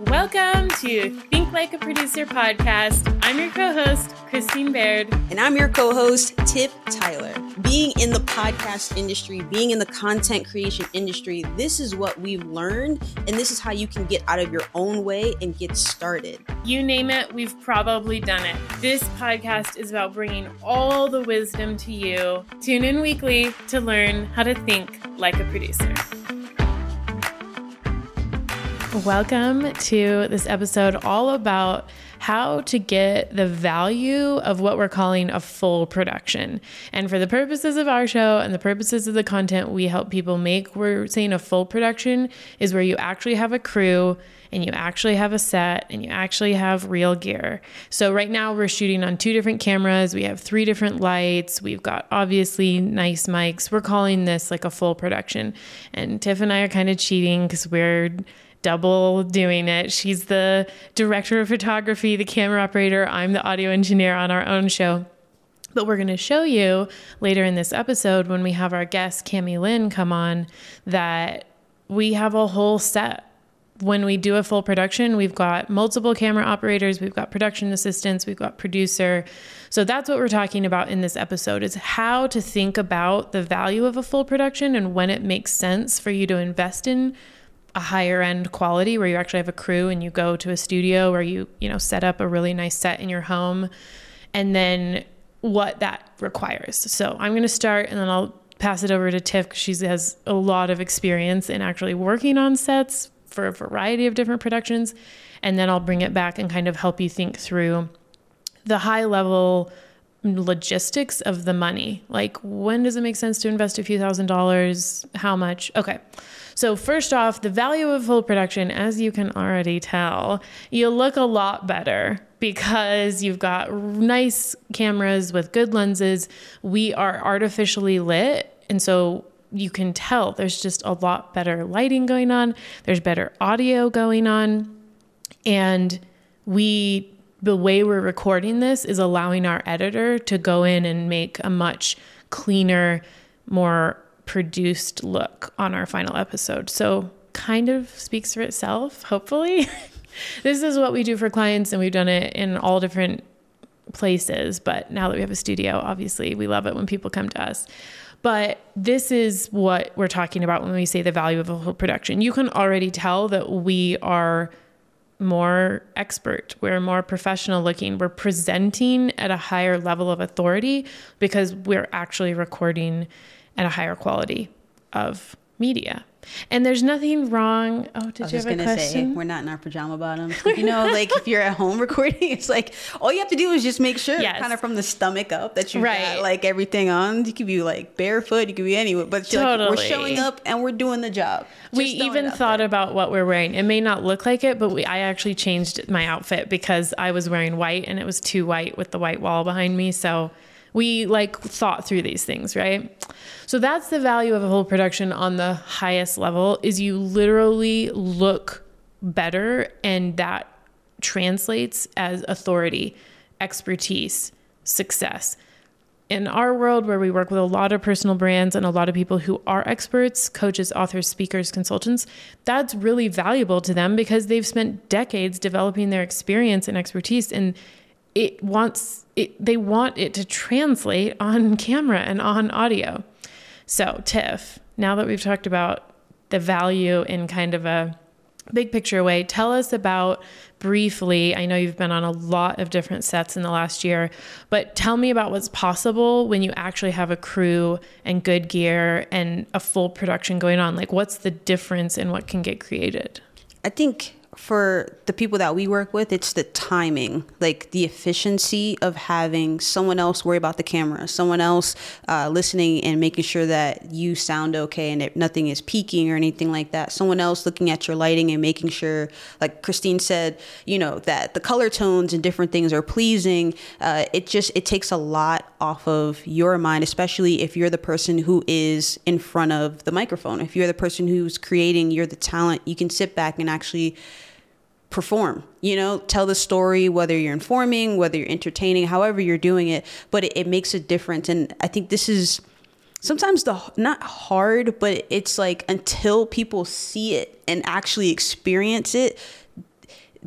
Welcome to Think Like a Producer podcast. I'm your co host, Christine Baird. And I'm your co host, Tiff Tyler. Being in the podcast industry, being in the content creation industry, this is what we've learned, and this is how you can get out of your own way and get started. You name it, we've probably done it. This podcast is about bringing all the wisdom to you. Tune in weekly to learn how to think like a producer. Welcome to this episode all about how to get the value of what we're calling a full production. And for the purposes of our show and the purposes of the content we help people make, we're saying a full production is where you actually have a crew and you actually have a set and you actually have real gear. So right now we're shooting on two different cameras. We have three different lights. We've got obviously nice mics. We're calling this like a full production. And Tiff and I are kind of cheating because we're double doing it. She's the director of photography, the camera operator. I'm the audio engineer on our own show. But we're going to show you later in this episode when we have our guest, Cami Lynn, come on, that we have a whole set. When we do a full production, we've got multiple camera operators, we've got production assistants, we've got producer. So that's what we're talking about in this episode is how to think about the value of a full production and when it makes sense for you to invest in a higher end quality where you actually have a crew and you go to a studio where you, you know, set up a really nice set in your home and then what that requires. So I'm going to start and then I'll pass it over to Tiff because she has a lot of experience in actually working on sets for a variety of different productions. And then I'll bring it back and kind of help you think through the high level logistics of the money. Like, when does it make sense to invest a few thousand dollars? How much? Okay. So, first off, the value of full production, as you can already tell, you look a lot better because you've got nice cameras with good lenses. We are artificially lit. And so you can tell there's just a lot better lighting going on, there's better audio going on. And we, the way we're recording this is allowing our editor to go in and make a much cleaner, more produced look on our final episode. So, kind of speaks for itself, hopefully. this is what we do for clients, and we've done it in all different places. But now that we have a studio, obviously, we love it when people come to us. But this is what we're talking about when we say the value of a whole production. You can already tell that we are more expert, we're more professional looking, we're presenting at a higher level of authority because we're actually recording and a higher quality of media. And there's nothing wrong. Oh, did you have a question? Say, we're not in our pajama bottoms. you know, like if you're at home recording, it's like all you have to do is just make sure, yes. kind of from the stomach up, that you right. got like everything on. You could be like barefoot, you could be anywhere, but totally. like, we're showing up and we're doing the job. Just we even thought there. about what we're wearing. It may not look like it, but we I actually changed my outfit because I was wearing white and it was too white with the white wall behind me. So we like thought through these things, right? So that's the value of a whole production on the highest level is you literally look better and that translates as authority, expertise, success. In our world where we work with a lot of personal brands and a lot of people who are experts, coaches, authors, speakers, consultants, that's really valuable to them because they've spent decades developing their experience and expertise and it wants it, they want it to translate on camera and on audio. So, Tiff, now that we've talked about the value in kind of a big picture way, tell us about briefly. I know you've been on a lot of different sets in the last year, but tell me about what's possible when you actually have a crew and good gear and a full production going on. Like, what's the difference in what can get created? I think for the people that we work with, it's the timing, like the efficiency of having someone else worry about the camera, someone else uh, listening and making sure that you sound okay and that nothing is peaking or anything like that. Someone else looking at your lighting and making sure, like Christine said, you know, that the color tones and different things are pleasing. Uh, it just, it takes a lot off of your mind, especially if you're the person who is in front of the microphone. If you're the person who's creating, you're the talent, you can sit back and actually perform you know tell the story whether you're informing whether you're entertaining however you're doing it but it, it, makes a difference. And i think this is sometimes the not hard but it's like until people see it and actually experience it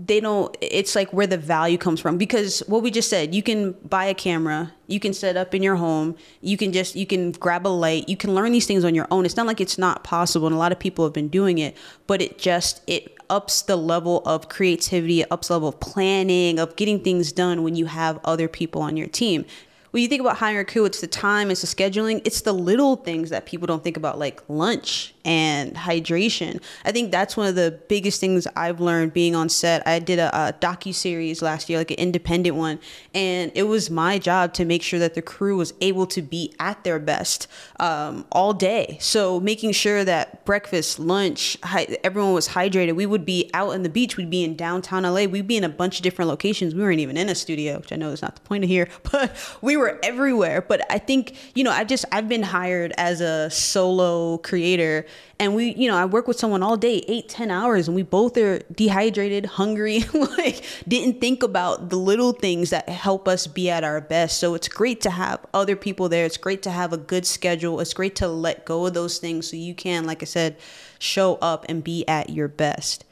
they don't it's like where the value comes from. Because what we just said you can buy a camera you can set up in your home you can just you can grab a light you can learn these things on your own. It's not like it's not possible and a lot of people have been doing it but it just it ups the level of creativity ups the level of planning of getting things done when you have other people on your team. When you think about hiring a crew, it's the time, it's the scheduling, it's the little things that people don't think about, like lunch and hydration. I think that's one of the biggest things I've learned being on set. I did a, a docu series last year, like an independent one, and it was my job to make sure that the crew was able to be at their best um, all day. So making sure that breakfast, lunch, hi- everyone was hydrated. We would be out on the beach. We'd be in downtown LA. We'd be in a bunch of different locations. We weren't even in a studio, which I know is not the point of here, but we were everywhere. But I think, you know, I just, I've been hired as a solo creator and we, you know, I work with someone all day, eight, ten hours, and we both are dehydrated, hungry, like didn't think about the little things that help us be at our best. So it's great to have other people there. It's great to have a good schedule. It's great to let go of those things so you can, like I said, show up and be at your best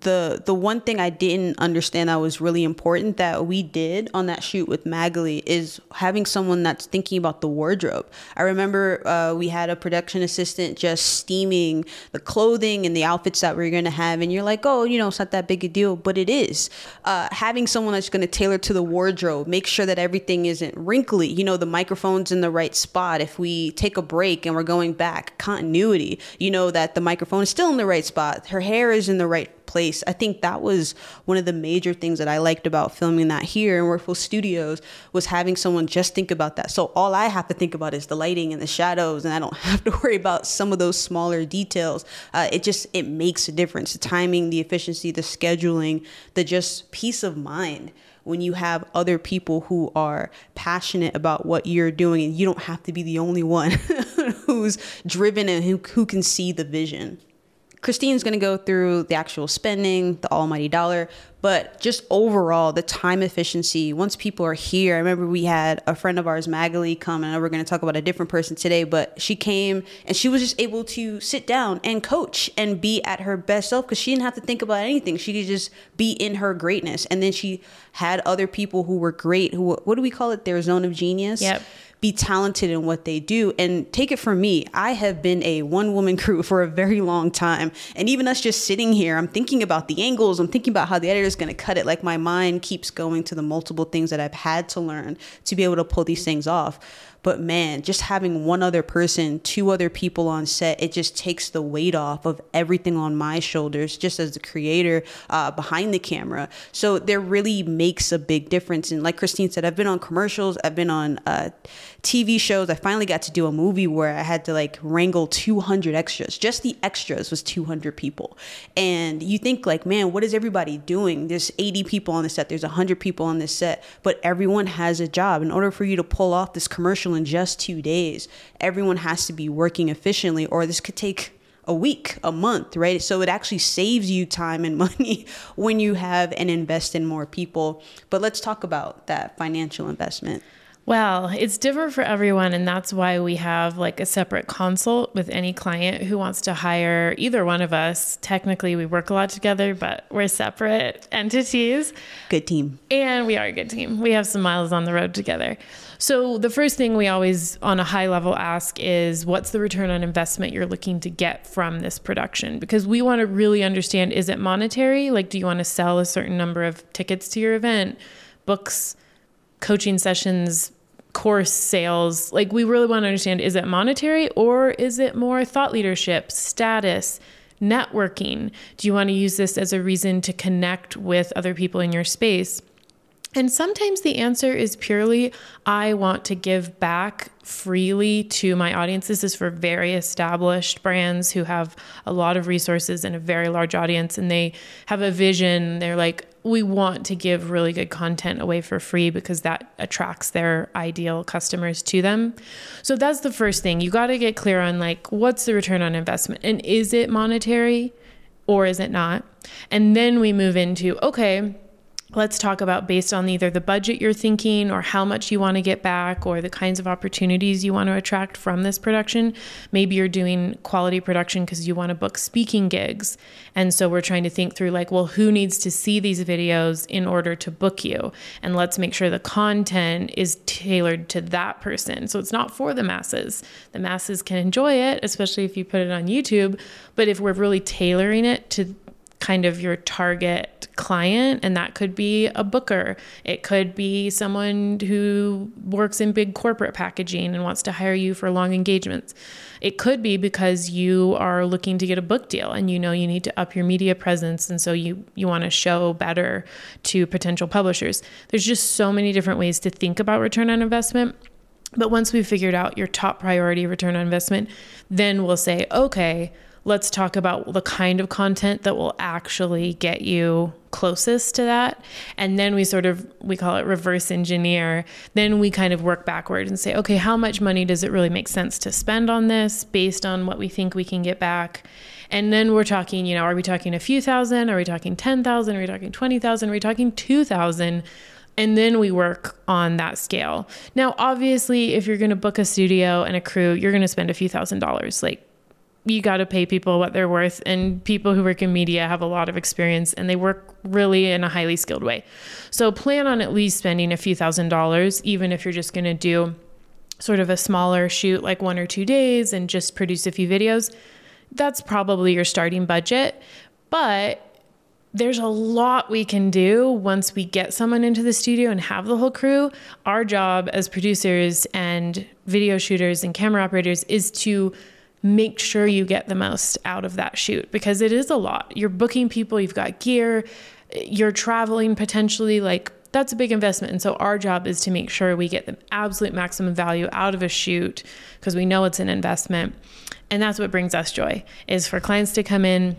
the the one thing I didn't understand that was really important that we did on that shoot with Magali is having someone that's thinking about the wardrobe. I remember uh, we had a production assistant just steaming the clothing and the outfits that we are gonna have, and you're like, oh, you know, it's not that big a deal, but it is. Uh, having someone that's gonna tailor to the wardrobe, make sure that everything isn't wrinkly. You know, the microphone's in the right spot. If we take a break and we're going back, continuity. You know that the microphone is still in the right spot. Her hair is in the right place. I think that was one of the major things that I liked about filming that here in Worthwhil Studios was having someone just think about that. So all I have to think about is the lighting and the shadows, and I don't have to worry about some of those smaller details. Uh, it just it makes a difference. The timing, the efficiency, the scheduling, the just peace of mind when you have other people who are passionate about what you're doing and you don't have to be the only one who's driven and who, who can see the vision. Christine's going to go through the actual spending, the almighty dollar, but just overall the time efficiency. Once people are here, I remember we had a friend of ours, Magali, come, and we're going to talk about a different person today, but she came and she was just able to sit down and coach and be at her best self because she didn't have to think about anything. She could just be in her greatness. And then she had other people who were great, who, what do we call it? Their zone of genius. Yep be talented in what they do. And take it from me, I have been a one woman crew for a very long time. And even us just sitting here, I'm thinking about the angles, I'm thinking about how the editor is going to cut it. Like my mind keeps going to the multiple things that I've had to learn to be able to pull these things off. But man, just having one other person, two other people on set, it just takes the weight off of everything on my shoulders, just as the creator uh, behind the camera. So there really makes a big difference. And like Christine said, I've been on commercials, I've been on uh, TV shows. I finally got to do a movie where I had to like wrangle 200 extras. Just the extras was 200 people. And you think like, man, what is everybody doing? There's 80 people on the set, there's 100 people on this set, but everyone has a job. In order for you to pull off this commercial in just two days. Everyone has to be working efficiently, or this could take a week, a month, right? So it actually saves you time and money when you have and invest in more people. But let's talk about that financial investment. Well, it's different for everyone. And that's why we have like a separate consult with any client who wants to hire either one of us. Technically, we work a lot together, but we're separate entities. Good team. And we are a good team. We have some miles on the road together. So, the first thing we always, on a high level, ask is what's the return on investment you're looking to get from this production? Because we want to really understand is it monetary? Like, do you want to sell a certain number of tickets to your event, books, coaching sessions, course sales? Like, we really want to understand is it monetary or is it more thought leadership, status? Networking. Do you want to use this as a reason to connect with other people in your space? And sometimes the answer is purely, I want to give back freely to my audience. This is for very established brands who have a lot of resources and a very large audience, and they have a vision. They're like, we want to give really good content away for free because that attracts their ideal customers to them. So that's the first thing. You got to get clear on like, what's the return on investment? And is it monetary or is it not? And then we move into, okay, let's talk about based on either the budget you're thinking or how much you want to get back or the kinds of opportunities you want to attract from this production. Maybe you're doing quality production because you want to book speaking gigs. And so we're trying to think through like, well, who needs to see these videos in order to book you? And let's make sure the content is tailored to that person. So it's not for the masses. The masses can enjoy it, especially if you put it on YouTube. But if we're really tailoring it to kind of your target client and that could be a booker. It could be someone who works in big corporate packaging and wants to hire you for long engagements. It could be because you are looking to get a book deal and you know you need to up your media presence and so you you want to show better to potential publishers. There's just so many different ways to think about return on investment but once we've figured out your top priority return on investment then we'll say okay let's talk about the kind of content that will actually get you closest to that. And then we sort of we call it reverse engineer. Then we kind of work backward and say okay how much money does it really make sense to spend on this based on what we think we can get back? And then we're talking you know are we talking a few thousand? Are we talking 10,000 are we talking 20,000 are we talking 2,000 and then we work on that scale. Now, obviously, if you're going to book a studio and a crew, you're going to spend a few thousand dollars. Like you got to pay people what they're worth and people who work in media have a lot of experience and they work really in a highly skilled way so plan on at least spending a few thousand dollars even if you're just going to do sort of a smaller shoot like one or two days and just produce a few videos that's probably your starting budget but there's a lot we can do once we get someone into the studio and have the whole crew. Our job as producers and video shooters and camera operators is to make sure you get the most out of that shoot because it is a lot. You're booking people, you've got gear, you're traveling potentially like that's a big investment. And so our job is to make sure we get the absolute maximum value out of a shoot because we know it's an investment. And that's what brings us joy is for clients to come in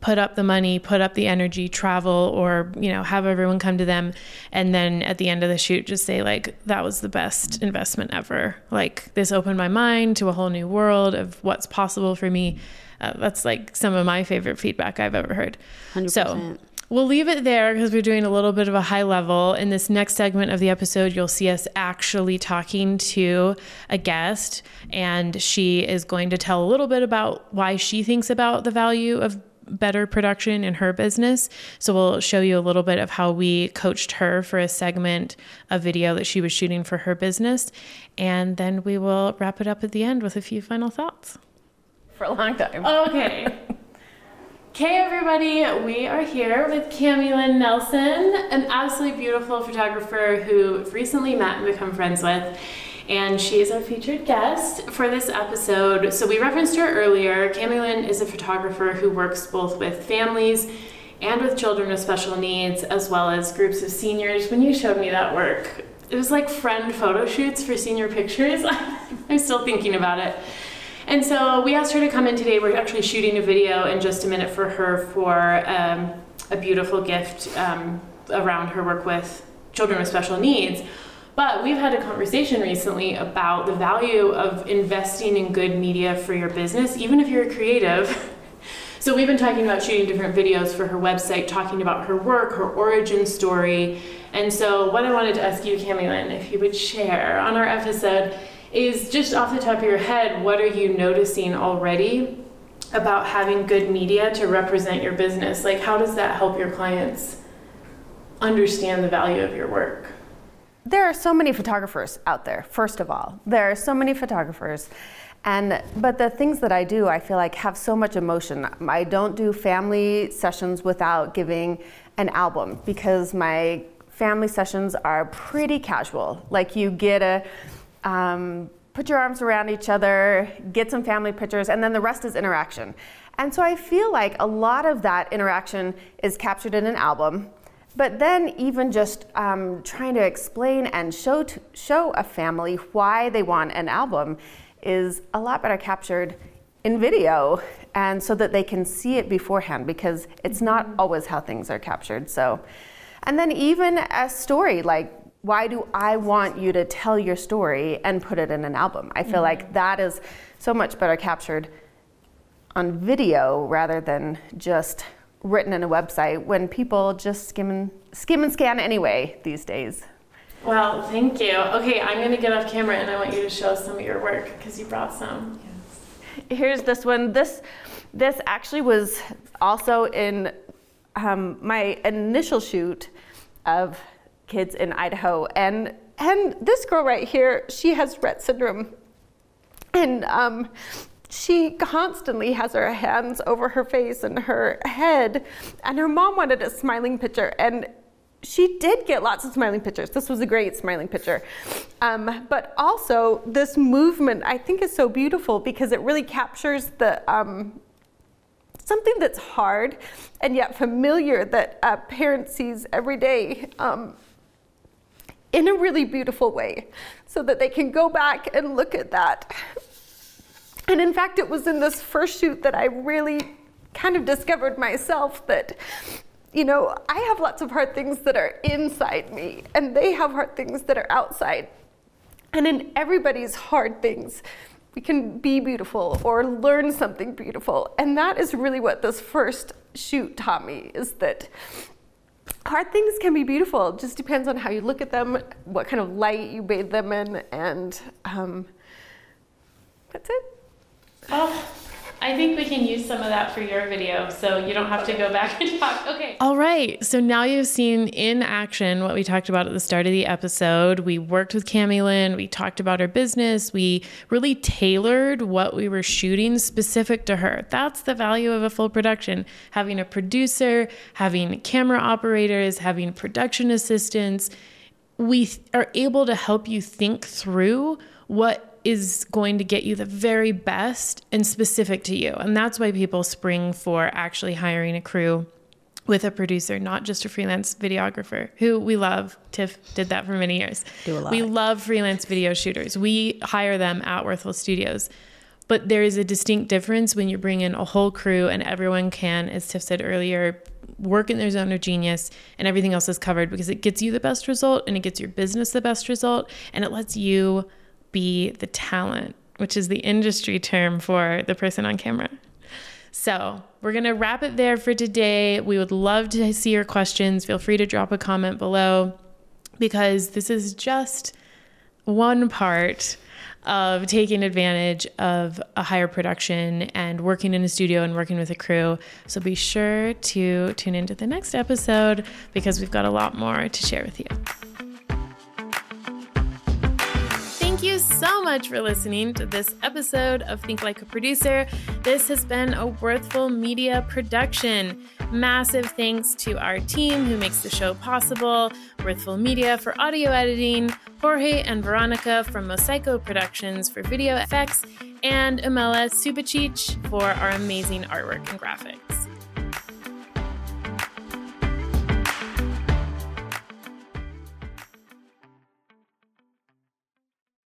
put up the money, put up the energy, travel, or you know, have everyone come to them, and then at the end of the shoot, just say like, "That was the best investment ever." Like this opened my mind to a whole new world of what's possible for me. Uh, that's like some of my favorite feedback I've ever heard. 100%. So. We'll leave it there because we're doing a little bit of a high level. In this next segment of the episode, you'll see us actually talking to a guest, and she is going to tell a little bit about why she thinks about the value of better production in her business. So we'll show you a little bit of how we coached her for a segment of video that she was shooting for her business. And then we will wrap it up at the end with a few final thoughts. For a long time. Okay. Okay, everybody, we are here with Cami Lynn Nelson, an absolutely beautiful photographer who we've recently met and become friends with and she is our featured guest for this episode. So we referenced her earlier. Cami Lynn is a photographer who works both with families and with children with special needs, as well as groups of seniors. When you showed me that work, it was like friend photo shoots for senior pictures. I'm still thinking about it. And so we asked her to come in today. We're actually shooting a video in just a minute for her for um, a beautiful gift um, around her work with children with special needs. But we've had a conversation recently about the value of investing in good media for your business, even if you're a creative. so we've been talking about shooting different videos for her website, talking about her work, her origin story. And so what I wanted to ask you, Cami Lynn, if you would share on our episode is just off the top of your head, what are you noticing already about having good media to represent your business? Like how does that help your clients understand the value of your work? There are so many photographers out there first of all. There are so many photographers. And but the things that i do i feel like have so much emotion. I don't do family sessions without giving an album because my family sessions are pretty casual. Like you get a um, put your arms around each other get some family pictures and then the rest is interaction. And so i feel like a lot of that interaction is captured in an album but then, even just um, trying to explain and show to, show a family why they want an album is a lot better captured in video, and so that they can see it beforehand because it's not mm-hmm. always how things are captured. So, and then even a story like why do I want you to tell your story and put it in an album? I feel mm-hmm. like that is so much better captured on video rather than just written in a website when people just skim and, skim and scan anyway these days. Well, thank you. Okay, I'm going to get off camera and I want you to show some of your work because you brought some. Yes. Here's this one. This this actually was also in um, my initial shoot of kids in Idaho, and and this girl right here, she has Rett syndrome, and um, she constantly has her hands over her face and her head, and her mom wanted a smiling picture, and she did get lots of smiling pictures. This was a great smiling picture. Um, but also, this movement I think is so beautiful because it really captures the um, something that's hard and yet familiar that a parent sees every day um, in a really beautiful way so that they can go back and look at that. And in fact, it was in this first shoot that I really kind of discovered myself that, you know, I have lots of hard things that are inside me, and they have hard things that are outside. And in everybody's hard things, we can be beautiful or learn something beautiful. And that is really what this first shoot taught me is that hard things can be beautiful. It just depends on how you look at them, what kind of light you bathe them in, and um, that's it. Oh, I think we can use some of that for your video so you don't have to go back and talk. Okay. All right. So now you've seen in action what we talked about at the start of the episode. We worked with Cami Lynn, we talked about her business, we really tailored what we were shooting specific to her. That's the value of a full production having a producer, having camera operators, having production assistants. We are able to help you think through what is going to get you the very best and specific to you. And that's why people spring for actually hiring a crew with a producer, not just a freelance videographer, who we love. Tiff did that for many years. Do a lot. We love freelance video shooters. We hire them at Worthwhil Studios. But there is a distinct difference when you bring in a whole crew and everyone can, as Tiff said earlier, work in their zone of genius and everything else is covered because it gets you the best result and it gets your business the best result and it lets you be the talent, which is the industry term for the person on camera. So, we're going to wrap it there for today. We would love to see your questions. Feel free to drop a comment below because this is just one part of taking advantage of a higher production and working in a studio and working with a crew. So be sure to tune into the next episode because we've got a lot more to share with you. Thank you so much for listening to this episode of Think Like a Producer. This has been a Worthwhil Media production. Massive thanks to our team who makes the show possible Worthwhil Media for audio editing, Jorge and Veronica from Mosaico Productions for video effects, and Amela Subachich for our amazing artwork and graphics.